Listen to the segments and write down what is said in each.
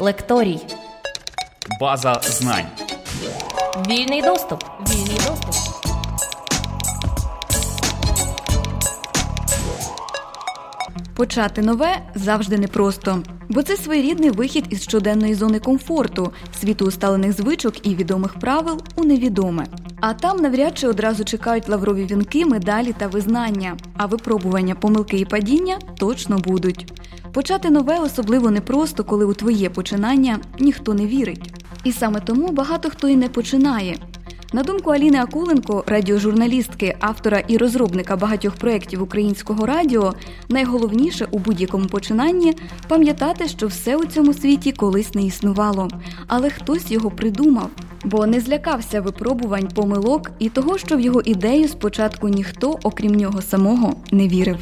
Лекторій. База знань. Вільний доступ. Вільний доступ. Почати нове завжди непросто, бо це своєрідний вихід із щоденної зони комфорту, світу усталених звичок і відомих правил у невідоме. А там навряд чи одразу чекають лаврові вінки, медалі та визнання. А випробування, помилки і падіння точно будуть. Почати нове особливо непросто, коли у твоє починання ніхто не вірить. І саме тому багато хто і не починає. На думку Аліни Акуленко, радіожурналістки, автора і розробника багатьох проєктів українського радіо, найголовніше у будь-якому починанні пам'ятати, що все у цьому світі колись не існувало, але хтось його придумав, бо не злякався випробувань, помилок і того, що в його ідею спочатку ніхто, окрім нього самого, не вірив.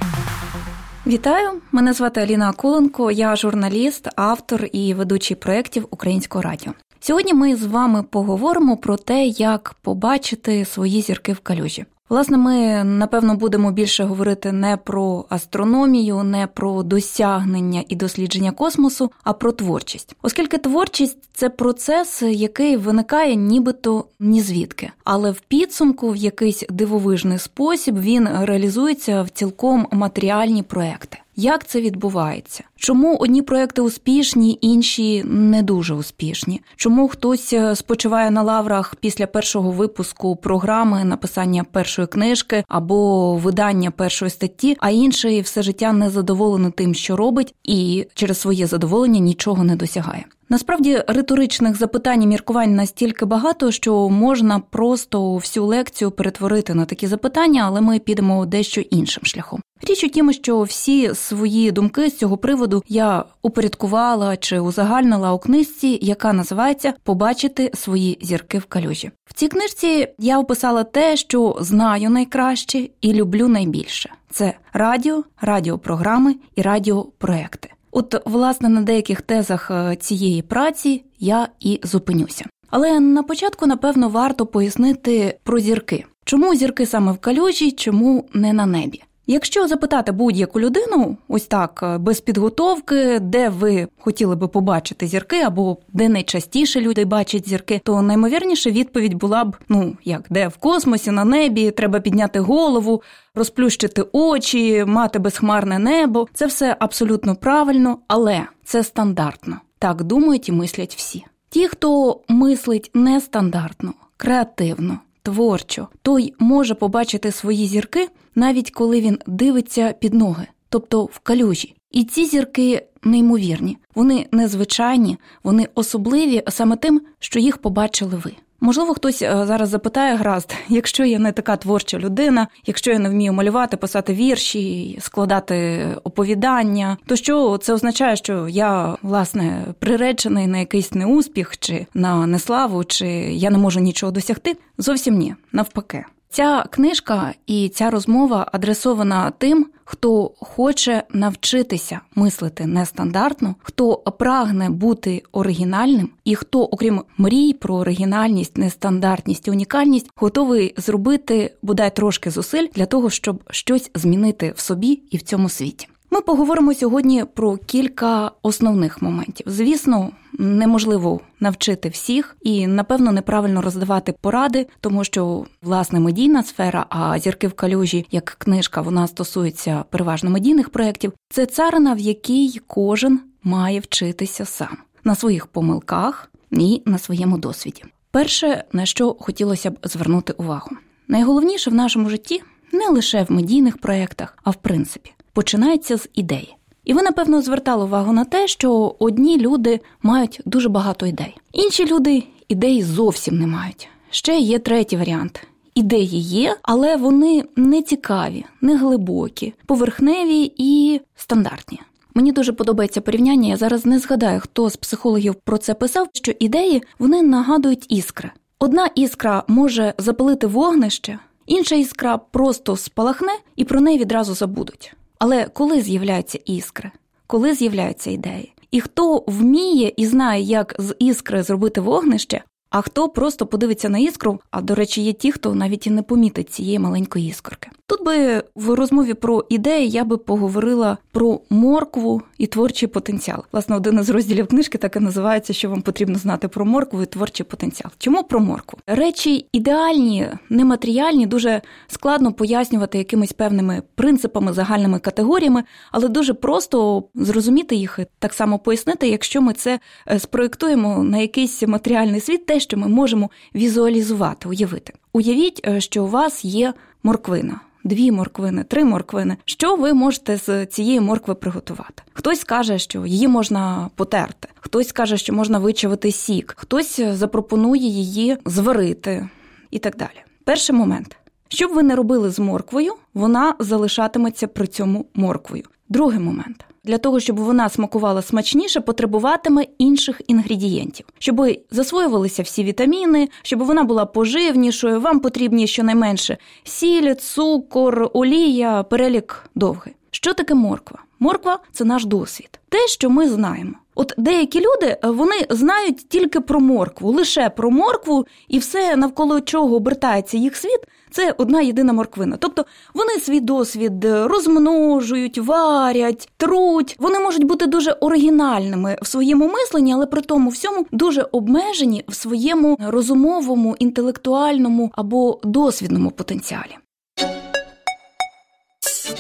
Вітаю! Мене звати Аліна Акуленко, я журналіст, автор і ведучий проєктів Українського радіо. Сьогодні ми з вами поговоримо про те, як побачити свої зірки в калюжі. Власне, ми напевно будемо більше говорити не про астрономію, не про досягнення і дослідження космосу, а про творчість, оскільки творчість це процес, який виникає нібито ні звідки, але в підсумку, в якийсь дивовижний спосіб, він реалізується в цілком матеріальні проекти. Як це відбувається? Чому одні проекти успішні, інші не дуже успішні? Чому хтось е, спочиває на лаврах після першого випуску програми написання першої книжки або видання першої статті, а інший все життя не задоволений тим, що робить, і через своє задоволення нічого не досягає? Насправді риторичних запитань і міркувань настільки багато, що можна просто всю лекцію перетворити на такі запитання, але ми підемо дещо іншим шляхом. Річ у тім, що всі свої думки з цього приводу я упорядкувала чи узагальнила у книжці, яка називається Побачити свої зірки в калюжі. В цій книжці я описала те, що знаю найкраще і люблю найбільше: це радіо, радіопрограми і радіопроекти. От, власне, на деяких тезах е, цієї праці я і зупинюся. Але на початку, напевно, варто пояснити про зірки. Чому зірки саме в калюжі, чому не на небі? Якщо запитати будь-яку людину, ось так е, без підготовки, де ви хотіли би побачити зірки, або де найчастіше люди бачать зірки, то наймовірніше відповідь була б: ну як де в космосі, на небі, треба підняти голову, розплющити очі, мати безхмарне небо. Це все абсолютно правильно, але це стандартно. Так думають і мислять всі. Ті, хто мислить нестандартно, креативно, творчо, той може побачити свої зірки навіть коли він дивиться під ноги, тобто в калюжі. І ці зірки неймовірні, вони незвичайні, вони особливі саме тим, що їх побачили ви. Можливо, хтось е, зараз запитає гаразд, якщо я не така творча людина, якщо я не вмію малювати, писати вірші, складати оповідання, то що це означає, що я власне приречений на якийсь неуспіх, чи на неславу, чи я не можу нічого досягти? Зовсім ні, навпаки. Ця книжка і ця розмова адресована тим, хто хоче навчитися мислити нестандартно, хто прагне бути оригінальним, і хто, окрім мрій про оригінальність, нестандартність і унікальність, готовий зробити бодай трошки зусиль для того, щоб щось змінити в собі і в цьому світі. Ми поговоримо сьогодні про кілька основних моментів. Звісно, неможливо навчити всіх і, напевно, неправильно роздавати поради, тому що власне медійна сфера, а зірки в калюжі, як книжка, вона стосується переважно медійних проєктів. Це царина, в якій кожен має вчитися сам на своїх помилках і на своєму досвіді. Перше, на що хотілося б звернути увагу, найголовніше в нашому житті не лише в медійних проєктах, а в принципі починається з ідеї. І ви, напевно, звертали увагу на те, що одні люди мають дуже багато ідей, інші люди ідей зовсім не мають. Ще є третій варіант. Ідеї є, але вони не цікаві, не глибокі, поверхневі і стандартні. Мені дуже подобається порівняння. Я зараз не згадаю, хто з психологів про це писав, що ідеї вони нагадують іскри. Одна іскра може запалити вогнище, інша іскра просто спалахне і про неї відразу забудуть. Але коли з'являються іскри, коли з'являються ідеї? І хто вміє і знає, як з іскри зробити вогнище, а хто просто подивиться на іскру. А до речі, є ті, хто навіть і не помітить цієї маленької іскорки. Тут би в розмові про ідеї я би поговорила про моркву і творчий потенціал. Власне, один із розділів книжки так і називається, що вам потрібно знати про моркву і творчий потенціал. Чому про моркву? Речі ідеальні, нематеріальні, дуже складно пояснювати якимись певними принципами, загальними категоріями, але дуже просто зрозуміти їх і так само пояснити, якщо ми це е, спроєктуємо на якийсь матеріальний світ, що ми можемо візуалізувати, уявити. Уявіть, е, що у вас є морквина дві морквини, три морквини. Що ви можете з цієї моркви приготувати? Хтось каже, що її можна потерти, хтось каже, що можна вичавити сік, хтось запропонує її зварити і так далі. Перший момент. Що б ви не робили з морквою, вона залишатиметься при цьому морквою. Другий момент для того, щоб вона смакувала смачніше, потребуватиме інших інгредієнтів, щоб засвоювалися всі вітаміни, щоб вона була поживнішою. Вам потрібні щонайменше сіль, цукор, олія, перелік довгий. Що таке морква? Морква це наш досвід, те, що ми знаємо. От деякі люди вони знають тільки про моркву, лише про моркву, і все навколо чого обертається їх світ, це одна єдина морквина. Тобто вони свій досвід розмножують, варять, труть. Вони можуть бути дуже оригінальними в своєму мисленні, але при тому всьому дуже обмежені в своєму розумовому, інтелектуальному або досвідному потенціалі.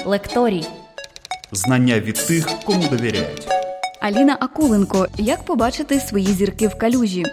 Лекторій. Знання від тих, кому довіряють. Аліна Акуленко. Як побачити свої зірки в калюжі?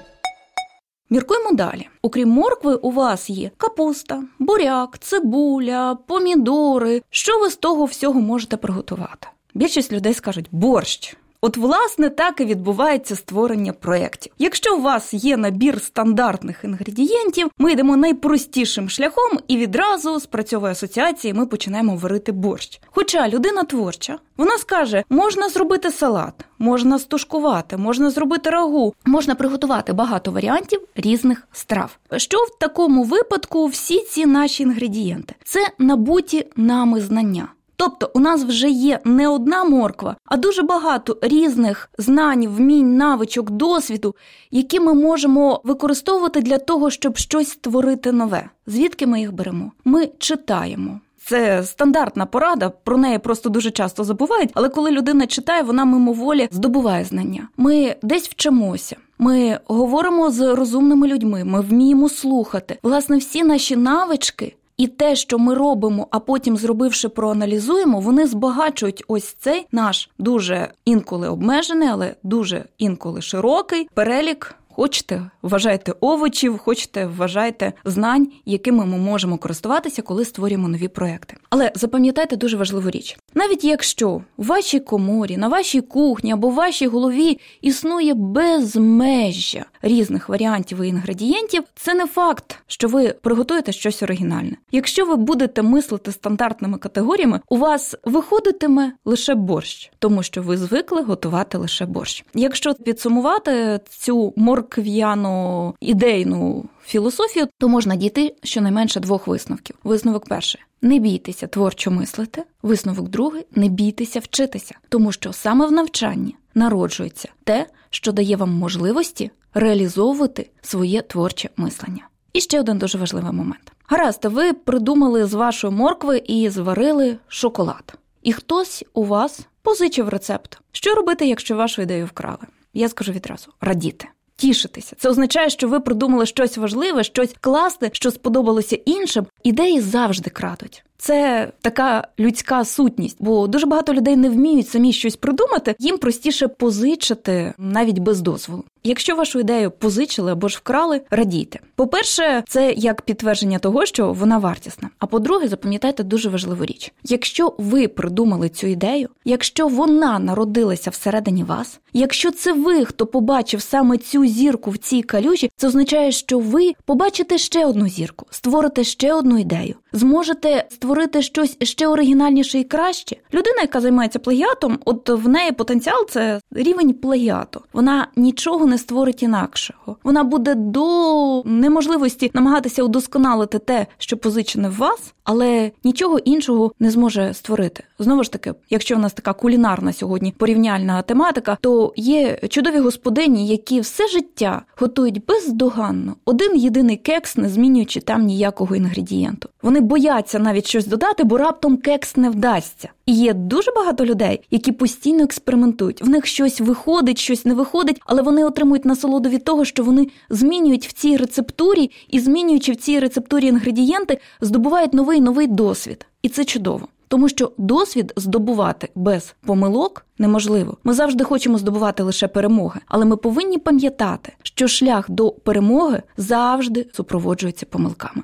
Міркуємо далі. Окрім моркви, у вас є капуста, буряк, цибуля, помідори. Що ви з того всього можете приготувати? Більшість людей скажуть борщ. От, власне, так і відбувається створення проєктів. Якщо у вас є набір стандартних інгредієнтів, ми йдемо найпростішим шляхом і відразу з працьової асоціації ми починаємо варити борщ. Хоча людина творча, вона скаже, можна зробити салат, можна стушкувати, можна зробити рагу, можна приготувати багато варіантів різних страв. Що в такому випадку всі ці наші інгредієнти? Це набуті нами знання. Тобто у нас вже є не одна морква, а дуже багато різних знань, вмінь, навичок, досвіду, які ми можемо використовувати для того, щоб щось створити нове. Звідки ми їх беремо? Ми читаємо. Це стандартна порада, про неї просто дуже часто забувають. Але коли людина читає, вона мимоволі здобуває знання. Ми десь вчимося. Ми говоримо з розумними людьми, ми вміємо слухати. Власне, всі наші навички і те, що ми робимо, а потім, зробивши, проаналізуємо, вони збагачують ось цей наш дуже інколи обмежений, але дуже інколи широкий перелік Хочете, вважайте овочів, хочете, вважайте знань, якими ми можемо користуватися, коли створюємо нові проекти. Але запам'ятайте дуже важливу річ: навіть якщо у вашій коморі, на вашій кухні або в вашій голові існує безмежжя різних варіантів і інгредієнтів, це не факт, що ви приготуєте щось оригінальне. Якщо ви будете мислити стандартними категоріями, у вас виходитиме лише борщ, тому що ви звикли готувати лише борщ. Якщо підсумувати цю мор моркв'яно ідейну філософію, то можна дійти щонайменше двох висновків. Висновок перший не бійтеся творчо мислити. Висновок другий не бійтеся вчитися, тому що саме в навчанні народжується те, що дає вам можливості реалізовувати своє творче мислення. І ще один дуже важливий момент. Гаразд, ви придумали з вашої моркви і зварили шоколад, і хтось у вас позичив рецепт. Що робити, якщо вашу ідею вкрали? Я скажу відразу радіти тішитися. Це означає, що ви придумали щось важливе, щось класне, що сподобалося іншим. Ідеї завжди крадуть. Це така людська сутність, бо дуже багато людей не вміють самі щось придумати. Їм простіше позичити навіть без дозволу. Якщо вашу ідею позичили або ж вкрали, радійте. По-перше, це як підтвердження того, що вона вартісна. А по-друге, запам'ятайте дуже важливу річ: якщо ви придумали цю ідею, якщо вона народилася всередині вас, якщо це ви, хто побачив саме цю зірку в цій калюжі, це означає, що ви побачите ще одну зірку, створите ще одну ідею, зможете створити щось ще оригінальніше і краще. Людина, яка займається плагіатом, от в неї потенціал це рівень плагіату. Вона нічого не створить інакшого. Вона буде до неможливості намагатися удосконалити те, що позичене в вас, але нічого іншого не зможе створити. Знову ж таки, якщо в нас така кулінарна сьогодні порівняльна тематика, то є чудові господині, які все життя готують бездоганно один єдиний кекс, не змінюючи там ніякого інгредієнту. Вони бояться навіть щось додати, бо раптом кекс не вдасться. І є дуже багато людей, які постійно експериментують. В них щось виходить, щось не виходить, але вони отримують насолоду від того, що вони змінюють в цій рецептурі і змінюючи в цій рецептурі інгредієнти, здобувають новий новий досвід. І це чудово. Тому що досвід здобувати без помилок неможливо. Ми завжди хочемо здобувати лише перемоги, але ми повинні пам'ятати, що шлях до перемоги завжди супроводжується помилками.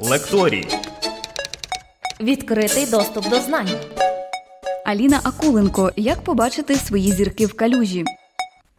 Лекторій. Відкритий доступ до знань. Аліна Акуленко. Як побачити свої зірки в калюжі?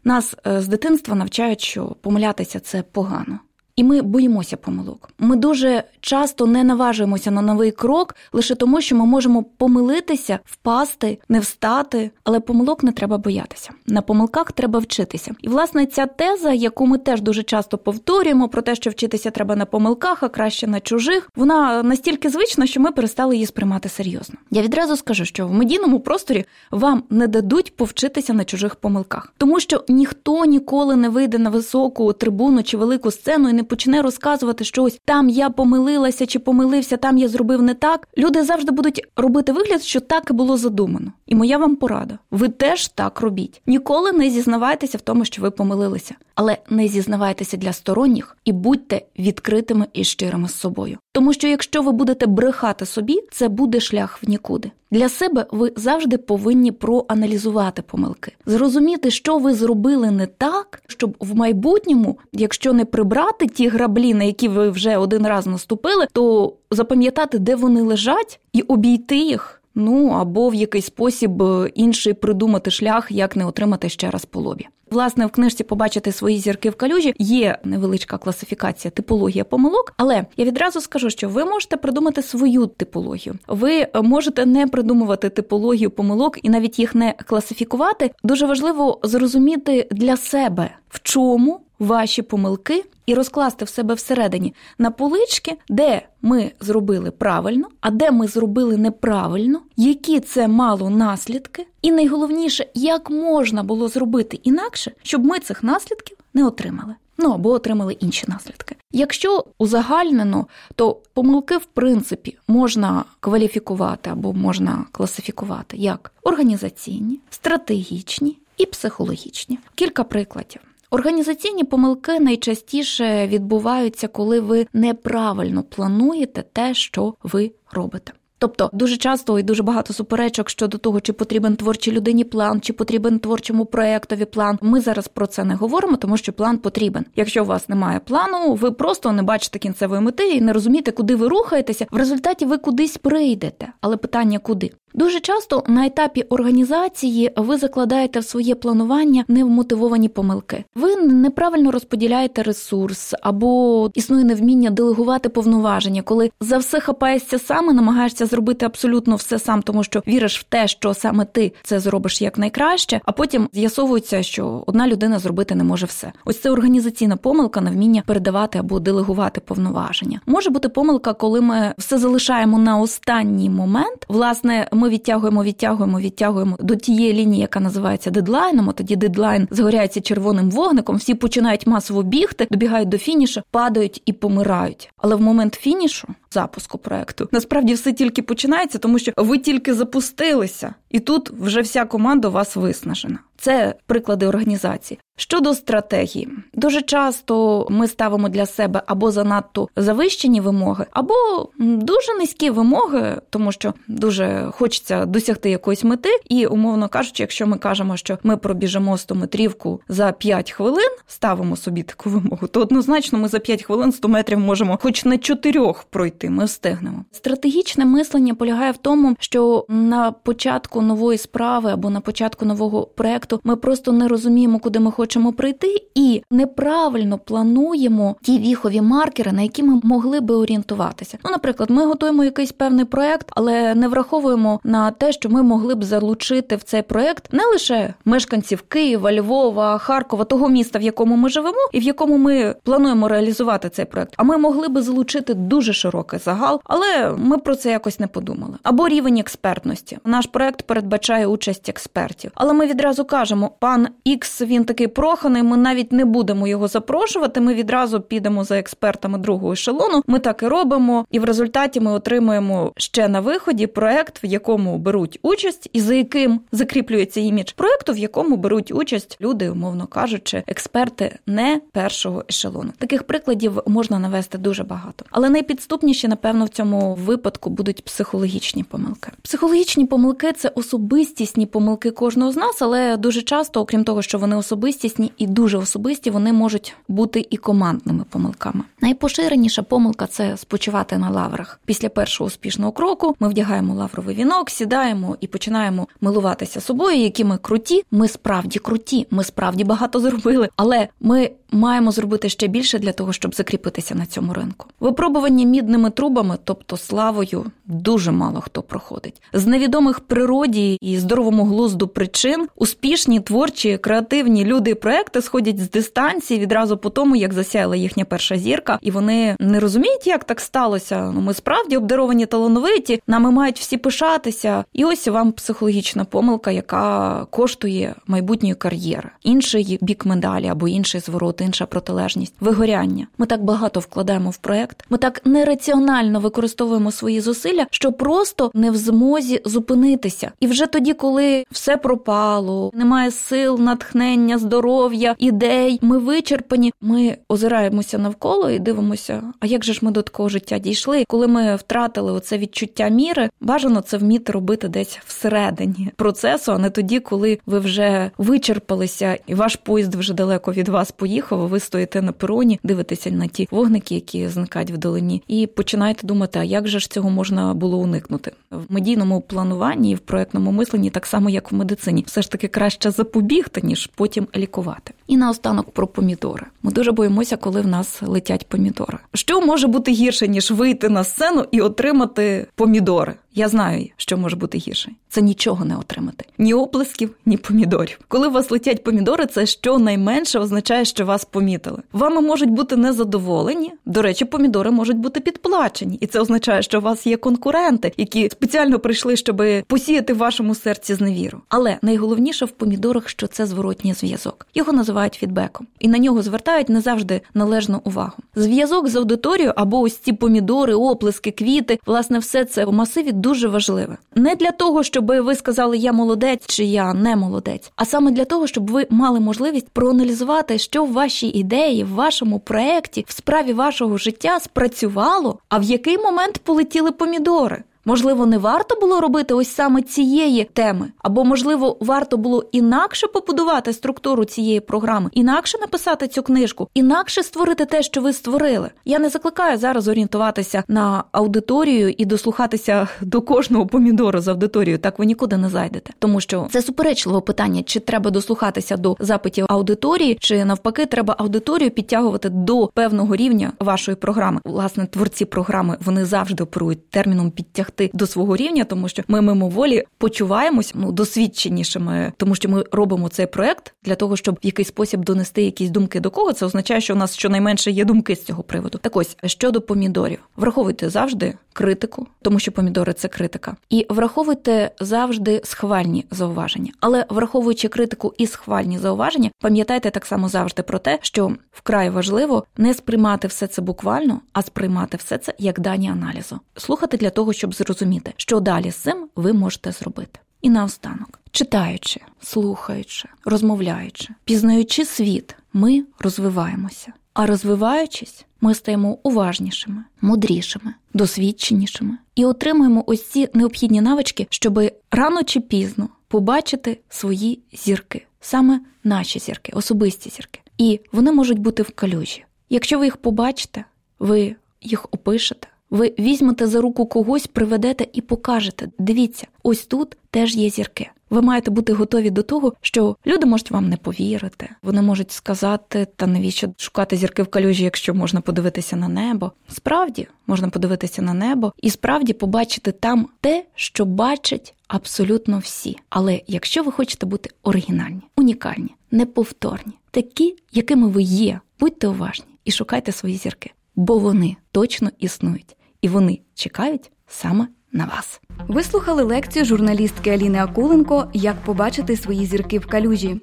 Нас е, з дитинства навчають, що помилятися це погано. І ми боїмося помилок. Ми дуже часто не наважуємося на новий крок лише тому, що ми можемо помилитися, впасти, не встати. Але помилок не треба боятися. На помилках треба вчитися. І власне ця теза, яку ми теж дуже часто повторюємо, про те, що вчитися треба на помилках, а краще на чужих, вона настільки звична, що ми перестали її сприймати серйозно. Я відразу скажу, що в медійному просторі вам не дадуть повчитися на чужих помилках, тому що ніхто ніколи не вийде на високу трибуну чи велику сцену і не почне розказувати, що ось там я помилилася чи помилився, там я зробив не так. Люди завжди будуть робити вигляд, що так і було задумано. І моя вам порада: ви теж так робіть. Ніколи не зізнавайтеся в тому, що ви помилилися, але не зізнавайтеся для сторонніх і будьте відкритими і щирими з собою. Тому що якщо ви будете брехати собі, це буде шлях в нікуди. Для себе ви завжди повинні проаналізувати помилки, зрозуміти, що ви зробили не так, щоб в майбутньому, якщо не прибрати ті граблі, на які ви вже один раз наступили, то запам'ятати, де вони лежать, і обійти їх. Ну або в якийсь спосіб е, інший придумати шлях, як не отримати ще раз по лобі. Власне, в книжці побачити свої зірки в калюжі є невеличка класифікація, типологія помилок. Але я відразу скажу, що ви можете придумати свою типологію. Ви можете не придумувати типологію помилок і навіть їх не класифікувати. Дуже важливо зрозуміти для себе, в чому ваші помилки і розкласти в себе всередині на полички, де ми зробили правильно, а де ми зробили неправильно, які це мало наслідки, і найголовніше, як можна було зробити інакше, щоб ми цих наслідків не отримали. Ну або отримали інші наслідки. Якщо узагальнено, то помилки в принципі можна кваліфікувати або можна класифікувати як організаційні, стратегічні і психологічні. Кілька прикладів. Організаційні помилки найчастіше відбуваються, коли ви неправильно плануєте те, що ви робите. Тобто дуже часто і дуже багато суперечок щодо того, чи потрібен творчій людині план, чи потрібен творчому проєктові план. Ми зараз про це не говоримо, тому що план потрібен. Якщо у вас немає плану, ви просто не бачите кінцевої мети і не розумієте, куди ви рухаєтеся. В результаті ви кудись прийдете, але питання куди. Дуже часто на етапі організації ви закладаєте в своє планування невмотивовані помилки. Ви неправильно розподіляєте ресурс або існує невміння делегувати повноваження, коли за все хапаєшся сам і намагаєшся зробити абсолютно все сам, тому що віриш в те, що саме ти це зробиш як найкраще, а потім з'ясовується, що одна людина зробити не може все. Ось це організаційна помилка на вміння передавати або делегувати повноваження. Може бути помилка, коли ми все залишаємо на останній момент. Власне, відтягуємо, відтягуємо, відтягуємо до тієї лінії, яка називається дедлайном. Тоді дедлайн згоряється червоним вогником. Всі починають масово бігти, добігають до фінішу, падають і помирають. Але в момент фінішу запуску проекту насправді все тільки починається, тому що ви тільки запустилися, і тут вже вся команда у вас виснажена. Це приклади організації. Щодо стратегії, дуже часто ми ставимо для себе або занадто завищені вимоги, або дуже низькі вимоги, тому що дуже хочеться досягти якоїсь мети. І, умовно кажучи, якщо ми кажемо, що ми пробіжимо 100 метрівку за 5 хвилин, ставимо собі таку вимогу, то однозначно ми за 5 хвилин 100 метрів можемо, хоч на чотирьох пройти, ми встигнемо. Стратегічне мислення полягає в тому, що на початку нової справи або на початку нового проекту ми просто не розуміємо, куди ми хочемо прийти, і неправильно плануємо ті віхові маркери, на які ми могли би орієнтуватися. Ну, наприклад, ми готуємо якийсь певний проект, але не враховуємо на те, що ми могли б залучити в цей проект не лише мешканців Києва, Львова, Харкова, того міста, в якому ми живемо, і в якому ми плануємо реалізувати цей проект. А ми могли би залучити дуже широкий загал, але ми про це якось не подумали. Або рівень експертності. Наш проект передбачає участь експертів, але ми відразу кажемо, пан Ікс він такий проханий. Ми навіть не будемо його запрошувати. Ми відразу підемо за експертами другого ешелону. Ми так і робимо, і в результаті ми отримуємо ще на виході проект, в якому беруть участь, і за яким закріплюється імідж проекту, в якому беруть участь люди, умовно кажучи, експерти не першого ешелону. Таких прикладів можна навести дуже багато, але найпідступніші, напевно, в цьому випадку будуть психологічні помилки. Психологічні помилки це особистісні помилки кожного з нас, але дуже часто, окрім того, що вони особистісні і дуже особисті, вони можуть бути і командними помилками. Найпоширеніша помилка це спочивати на лаврах. Після першого успішного кроку ми вдягаємо лавровий вінок, сідаємо і починаємо милуватися собою, які ми круті. Ми справді круті, ми справді багато зробили, але ми маємо зробити ще більше для того, щоб закріпитися на цьому ринку. Випробування мідними трубами, тобто славою, дуже мало хто проходить. З невідомих природі і здоровому глузду причин успішні, творчі, креативні люди і проекти сходять з дистанції відразу по тому, як засяяла їхня перша зірка, і вони не розуміють, як так сталося. Ну ми справді обдаровані талановиті, нами мають всі пишатися. І ось вам психологічна помилка, яка коштує майбутньої кар'єри, інший бік медалі або інший зворот інша протилежність вигоряння. Ми так багато вкладаємо в проект. Ми так нераціонально використовуємо свої зусилля, що просто не в змозі зупинитися. І вже тоді, коли все пропало, немає сил, натхнення, здоров'я, ідей, ми вичерпані. Ми озираємося навколо і дивимося, а як же ж ми до такого життя дійшли? Коли ми втратили оце відчуття міри, бажано це вміти робити десь всередині процесу, а не тоді, коли ви вже вичерпалися, і ваш поїзд вже далеко від вас поїхав. Чехова, ви стоїте на пероні, дивитеся на ті вогники, які зникають в долині, і починаєте думати, а як же ж цього можна було уникнути в медійному плануванні в проектному мисленні, так само як в медицині, все ж таки краще запобігти, ніж потім лікувати. І наостанок про помідори. Ми дуже боїмося, коли в нас летять помідори. Що може бути гірше ніж вийти на сцену і отримати помідори? Я знаю, що може бути гірше. Це нічого не отримати. Ні оплесків, ні помідорів. Коли у вас летять помідори, це щонайменше означає, що вас помітили. Вами можуть бути незадоволені. До речі, помідори можуть бути підплачені, і це означає, що у вас є конкуренти, які спеціально прийшли, щоб посіяти в вашому серці зневіру. Але найголовніше в помідорах, що це зворотній зв'язок. Його називають фідбеком, і на нього звертають не завжди належну увагу. Зв'язок з аудиторією або ось ці помідори, оплески, квіти, власне, все це в масиві дуже важливе. Не для того, щоб ви сказали я молодець чи я не молодець, а саме для того, щоб ви мали можливість проаналізувати, що в вашій ідеї, в вашому проєкті, в справі вашого життя спрацювало, а в який момент полетіли помідори. Можливо, не варто було робити ось саме цієї теми, або, можливо, варто було інакше побудувати структуру цієї програми, інакше написати цю книжку, інакше створити те, що ви створили. Я не закликаю зараз орієнтуватися на аудиторію і дослухатися до кожного помідору з аудиторією. Так ви нікуди не зайдете, тому що це суперечливе питання: чи треба дослухатися до запитів аудиторії, чи навпаки, треба аудиторію підтягувати до певного рівня вашої програми. Власне, творці програми вони завжди оперують терміном підтягти досягти до свого рівня, тому що ми мимоволі почуваємось ну досвідченішими, тому що ми робимо цей проект для того, щоб в якийсь спосіб донести якісь думки до кого. Це означає, що у нас щонайменше є думки з цього приводу. Так ось щодо помідорів, враховуйте завжди критику, тому що помідори це критика, і враховуйте завжди схвальні зауваження. Але враховуючи критику і схвальні зауваження, пам'ятайте так само завжди про те, що вкрай важливо не сприймати все це буквально, а сприймати все це як дані аналізу, слухати для того, щоб зрозуміти, що далі з цим ви можете зробити. І наостанок, читаючи, слухаючи, розмовляючи, пізнаючи світ, ми розвиваємося. А розвиваючись, ми стаємо уважнішими, мудрішими, досвідченішими і отримуємо ось ці необхідні навички, щоб рано чи пізно побачити свої зірки, саме наші зірки, особисті зірки. І вони можуть бути в калюжі. Якщо ви їх побачите, ви їх опишете Ви візьмете за руку когось, приведете і покажете. Дивіться, ось тут теж є зірки. Ви маєте бути готові до того, що люди можуть вам не повірити. Вони можуть сказати, та навіщо шукати зірки в калюжі, якщо можна подивитися на небо. Справді можна подивитися на небо і справді побачити там те, що бачать абсолютно всі. Але якщо ви хочете бути оригінальні, унікальні, неповторні, такі, якими ви є, будьте уважні і шукайте свої зірки, бо вони точно існують і вони чекають саме на вас. Ви слухали лекцію журналістки Аліни Акуленко Як побачити свої зірки в калюжі.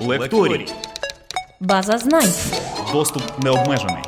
Лекторій. База знань. Доступ не обмежений.